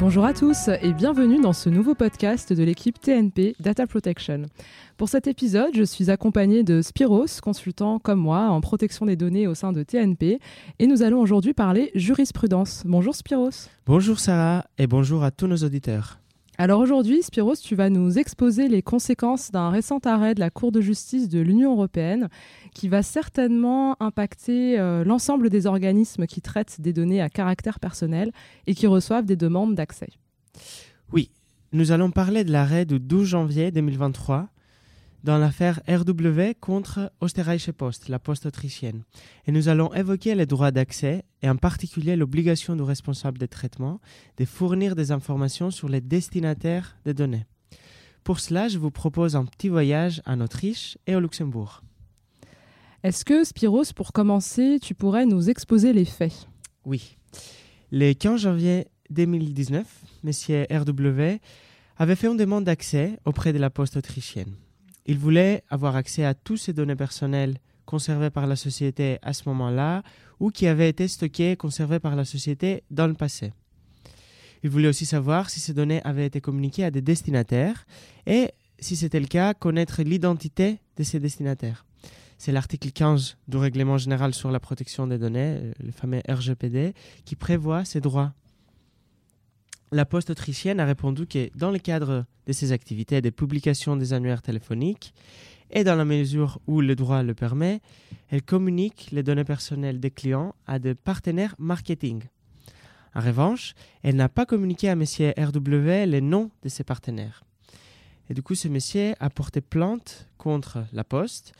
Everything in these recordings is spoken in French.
Bonjour à tous et bienvenue dans ce nouveau podcast de l'équipe TNP Data Protection. Pour cet épisode, je suis accompagnée de Spiros, consultant comme moi en protection des données au sein de TNP, et nous allons aujourd'hui parler jurisprudence. Bonjour Spiros. Bonjour Sarah et bonjour à tous nos auditeurs. Alors aujourd'hui, Spiros, tu vas nous exposer les conséquences d'un récent arrêt de la Cour de justice de l'Union européenne qui va certainement impacter euh, l'ensemble des organismes qui traitent des données à caractère personnel et qui reçoivent des demandes d'accès. Oui, nous allons parler de l'arrêt du 12 janvier 2023 dans l'affaire RW contre Österreichische Post, la poste autrichienne. Et nous allons évoquer les droits d'accès et en particulier l'obligation du responsable des traitements de fournir des informations sur les destinataires des données. Pour cela, je vous propose un petit voyage en Autriche et au Luxembourg. Est-ce que, Spiros, pour commencer, tu pourrais nous exposer les faits? Oui. Le 15 janvier 2019, M. RW avait fait une demande d'accès auprès de la poste autrichienne. Il voulait avoir accès à toutes ces données personnelles conservées par la société à ce moment-là ou qui avaient été stockées et conservées par la société dans le passé. Il voulait aussi savoir si ces données avaient été communiquées à des destinataires et, si c'était le cas, connaître l'identité de ces destinataires. C'est l'article 15 du Règlement général sur la protection des données, euh, le fameux RGPD, qui prévoit ces droits la Poste autrichienne a répondu que dans le cadre de ses activités de publication des annuaires téléphoniques et dans la mesure où le droit le permet, elle communique les données personnelles des clients à des partenaires marketing. En revanche, elle n'a pas communiqué à M. RW les noms de ses partenaires. Et du coup, ce monsieur a porté plainte contre la Poste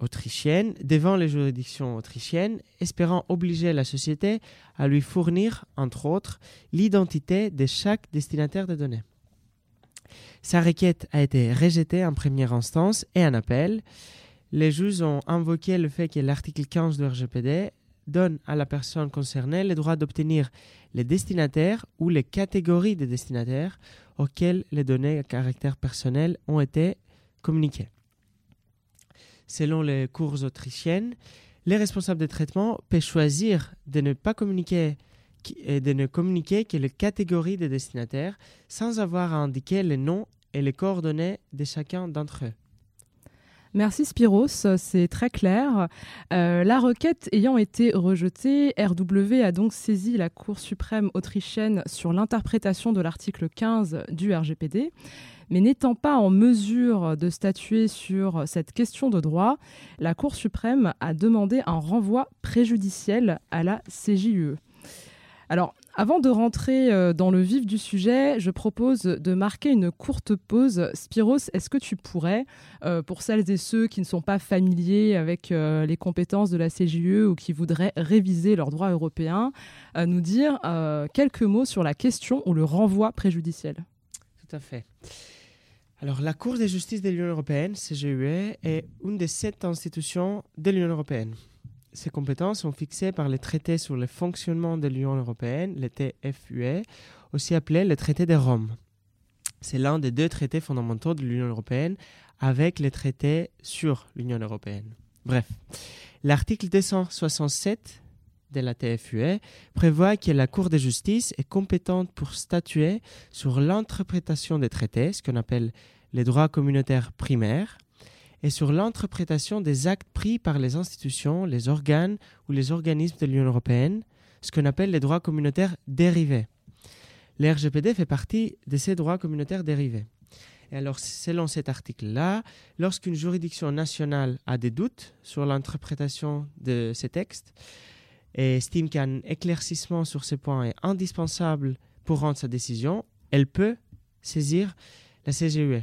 autrichienne devant les juridictions autrichiennes, espérant obliger la société à lui fournir, entre autres, l'identité de chaque destinataire de données. Sa requête a été rejetée en première instance et en appel. Les juges ont invoqué le fait que l'article 15 du RGPD donne à la personne concernée le droit d'obtenir les destinataires ou les catégories de destinataires auxquels les données à caractère personnel ont été communiquées selon les cours autrichiennes, les responsables de traitement peuvent choisir de ne pas ne communiquer que les catégories des destinataires sans avoir à indiquer les noms et les coordonnées de chacun d'entre eux. Merci Spiros, c'est très clair. Euh, la requête ayant été rejetée, RW a donc saisi la Cour suprême autrichienne sur l'interprétation de l'article 15 du RGPD. Mais n'étant pas en mesure de statuer sur cette question de droit, la Cour suprême a demandé un renvoi préjudiciel à la CJUE. Alors, avant de rentrer euh, dans le vif du sujet, je propose de marquer une courte pause. Spiros, est-ce que tu pourrais, euh, pour celles et ceux qui ne sont pas familiers avec euh, les compétences de la CJUE ou qui voudraient réviser leurs droits européens, nous dire quelques mots sur la question ou le renvoi préjudiciel? Tout à fait. Alors, la Cour de justice de l'Union européenne, CGUE, est une des sept institutions de l'Union européenne. Ses compétences sont fixées par les traités sur le fonctionnement de l'Union européenne, le TFUE, aussi appelé le traité de Rome. C'est l'un des deux traités fondamentaux de l'Union européenne avec les traités sur l'Union européenne. Bref, l'article 267 de la TFUE prévoit que la Cour de justice est compétente pour statuer sur l'interprétation des traités, ce qu'on appelle les droits communautaires primaires, et sur l'interprétation des actes pris par les institutions, les organes ou les organismes de l'Union européenne, ce qu'on appelle les droits communautaires dérivés. L'RGPD fait partie de ces droits communautaires dérivés. Et alors, selon cet article-là, lorsqu'une juridiction nationale a des doutes sur l'interprétation de ces textes, et estime qu'un éclaircissement sur ce point est indispensable pour rendre sa décision, elle peut saisir la CGUE.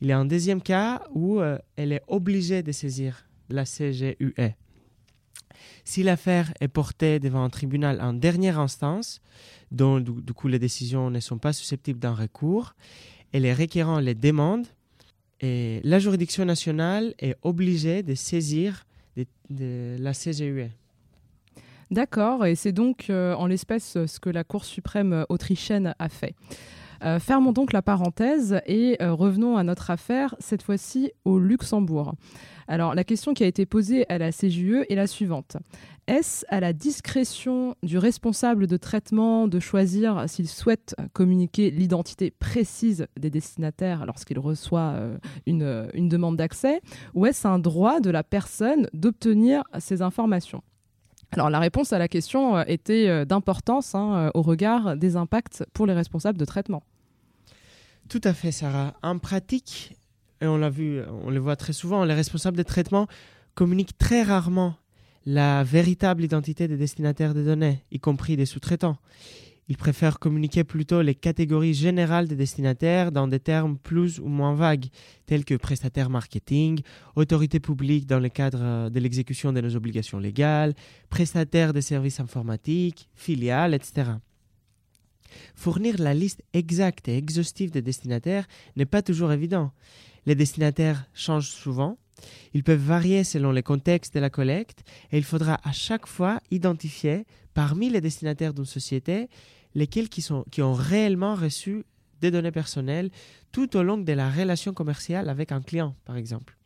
Il y a un deuxième cas où euh, elle est obligée de saisir la CGUE. Si l'affaire est portée devant un tribunal en dernière instance, dont du, coup les décisions ne sont pas susceptibles d'un recours, et les requérants les demandent, la juridiction nationale est obligée de saisir la CGUE. D'accord, et c'est donc euh, en l'espèce ce que la Cour suprême autrichienne a fait. fermons donc la parenthèse et revenons à notre affaire, cette fois-ci au Luxembourg. Alors la question qui a été posée à la CJE est la suivante. Est-ce à la discrétion du responsable de traitement de choisir s'il souhaite communiquer l'identité précise des destinataires lorsqu'il reçoit euh, une demande d'accès ou est-ce un droit de la personne d'obtenir ces informations? Alors la réponse à la question euh, était euh, d'importance hein, au regard des impacts pour les responsables de traitement. Tout à fait, Sarah. En pratique, et on l'a vu, on le voit très souvent, les responsables de traitement communiquent très rarement la véritable identité des destinataires des données, y compris des sous-traitants. Ils préfèrent communiquer plutôt les catégories générales des destinataires dans des termes plus ou moins vagues, tels que prestataire marketing, autorité publique dans le cadre euh, de l'exécution de nos obligations légales, prestataire de services informatiques, filiales, etc. Fournir la liste exacte et exhaustive des destinataires n'est pas toujours évident. Les destinataires changent souvent, ils peuvent varier selon les contextes de la collecte et il faudra à chaque fois identifier parmi les destinataires d'une société lesquels qui, sont, qui ont réellement reçu des données personnelles tout au long de la relation commerciale avec un client, par exemple.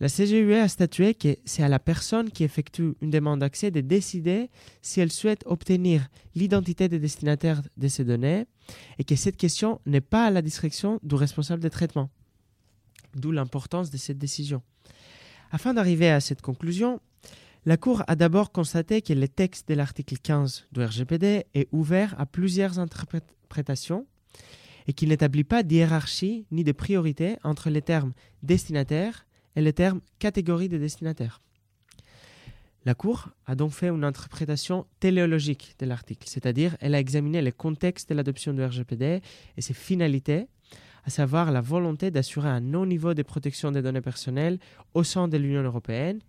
La CGUE a statué que c'est à la personne qui effectue une demande d'accès de décider si elle souhaite obtenir l'identité des destinataires de ces données et que cette question n'est pas à la discrétion du responsable de traitement d'où l'importance de cette décision. Afin d'arriver à cette conclusion, la Cour a d'abord constaté que le texte de l'article 15 du RGPD est ouvert à plusieurs interprétations et qu'il n'établit pas d'hierarchie ni de priorité entre les termes destinataire et les termes catégorie de destinataires. La Cour a donc fait une interprétation téléologique de l'article, c'est-à-dire elle a examiné le contexte de l'adoption du RGPD et ses finalités à savoir la volonté d'assurer un haut niveau de protection des données personnelles au sein de l'Union européenne.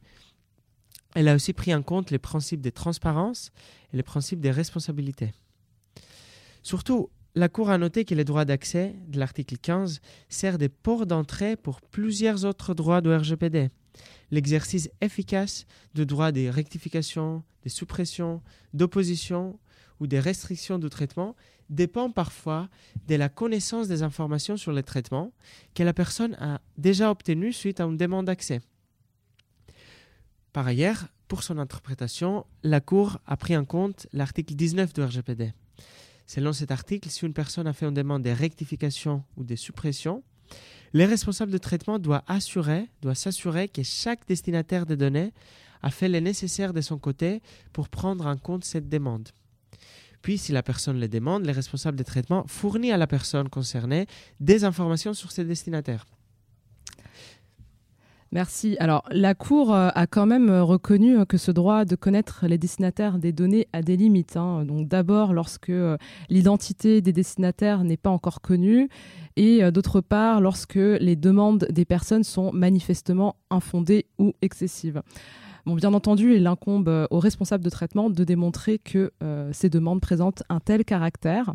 Elle a aussi pris en compte les principes de transparence et les principes de responsabilité. Surtout, la Cour a noté que les droits d'accès de l'article 15 sert de port d'entrée pour plusieurs autres droits du RGPD. L'exercice efficace de droits de rectification, de suppression, d'opposition ou des restrictions de traitement dépend parfois de la connaissance des informations sur le traitement que la personne a déjà obtenu suite à une demande d'accès. Par ailleurs, pour son interprétation, la Cour a pris en compte l'article 19 du RGPD. Selon cet article, si une personne a fait une demande de rectification ou de suppression, le responsable de traitement doit assurer, s'assurer que chaque destinataire des données a fait le nécessaire de son côté pour prendre en compte cette demande. Puis, si la personne le demande, le responsable de traitement fournit à la personne concernée des informations sur ses destinataires. Merci. Alors, la Cour euh, a quand même euh, reconnu euh, que ce droit de connaître les destinataires des données a des limites. Hein. Donc, d'abord, lorsque l'identité des destinataires n'est pas encore connue, et d'autre part, lorsque les demandes des personnes sont manifestement infondées ou excessives bien entendu, il incombe aux responsables de traitement de démontrer que ces demandes présentent un tel caractère.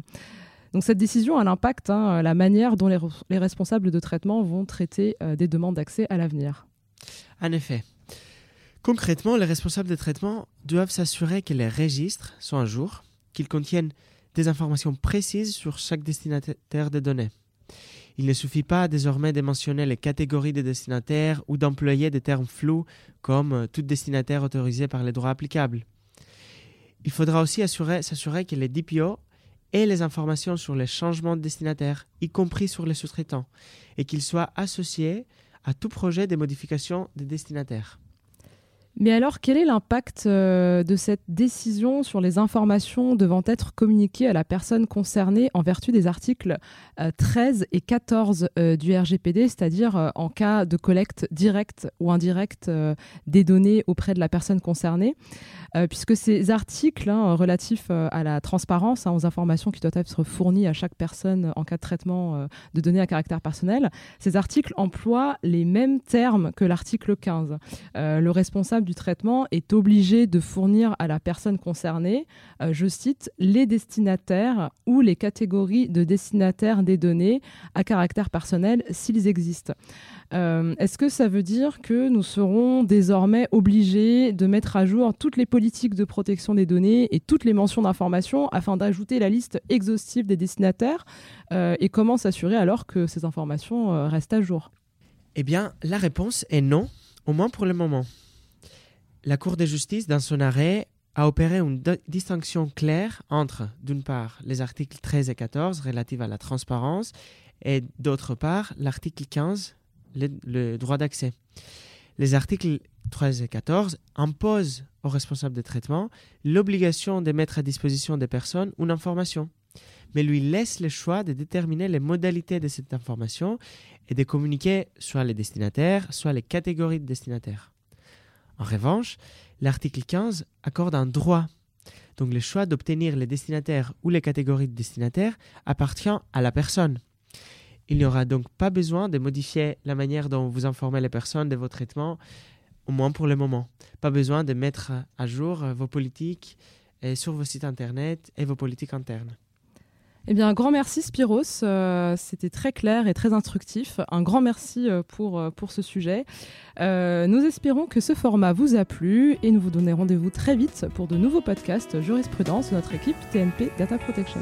Donc cette décision a l'impact hein, la manière dont les, responsables de traitement vont traiter des demandes d'accès à l'avenir. En effet. Concrètement, les responsables de traitement doivent s'assurer que les registres sont à jour, qu'ils contiennent des informations précises sur chaque destinataire des données. Il ne suffit pas désormais de mentionner les catégories de destinataires ou d'employer des termes flous comme euh, tout destinataire autorisé par les droits applicables. Il faudra aussi s'assurer que les DPO aient les informations sur les changements de destinataire, y compris sur les sous-traitants, et qu'ils soient associés à tout projet de modification des destinataires. Mais alors, quel est l'impact euh, de cette décision sur les informations devant être communiquées à la personne concernée en vertu des articles 13 euh, et 14 euh, du RGPD, c'est-à-dire en cas de collecte directe ou indirecte des données auprès de la personne concernée? Puisque ces articles hein, relatifs à la transparence, hein, aux informations qui doivent être fournies à chaque personne en cas de traitement de données à caractère personnel, ces articles emploient les mêmes termes que l'article 15. le responsable du traitement est obligé de fournir à la personne concernée, euh, je cite, les destinataires ou les catégories de destinataires des données à caractère personnel s'ils existent. Est-ce que ça veut dire que nous serons désormais obligés de mettre à jour toutes les politiques de protection des données et toutes les mentions d'information afin d'ajouter la liste exhaustive des destinataires Et comment s'assurer alors que ces informations restent à jour? Eh bien, la réponse est non, au moins pour le moment. La Cour de justice, dans son arrêt, a opéré une distinction claire entre, d'une part, les articles 13 et 14 relatifs à la transparence et, d'autre part, l'article 15, le, droit d'accès. Les articles 13 et 14 imposent aux responsables de traitement l'obligation de mettre à disposition des personnes une information, mais lui laissent le choix de déterminer les modalités de cette information et de communiquer soit les destinataires, soit les catégories de destinataires. En revanche, l'article 15 accorde un droit. Donc le choix d'obtenir les destinataires ou les catégories de destinataires appartient à la personne. Il n'y aura donc pas besoin de modifier la manière dont vous informez les personnes de vos traitements, au moins pour le moment. Pas besoin de mettre à jour vos politiques sur vos sites internet et vos politiques internes. Eh bien, un grand merci Spiros, euh, c'était très clair et très instructif. Un grand merci euh, pour, euh, pour ce sujet. nous espérons que ce format vous a plu et nous vous donnons rendez-vous très vite pour de nouveaux podcasts jurisprudence de notre équipe TNP Data Protection.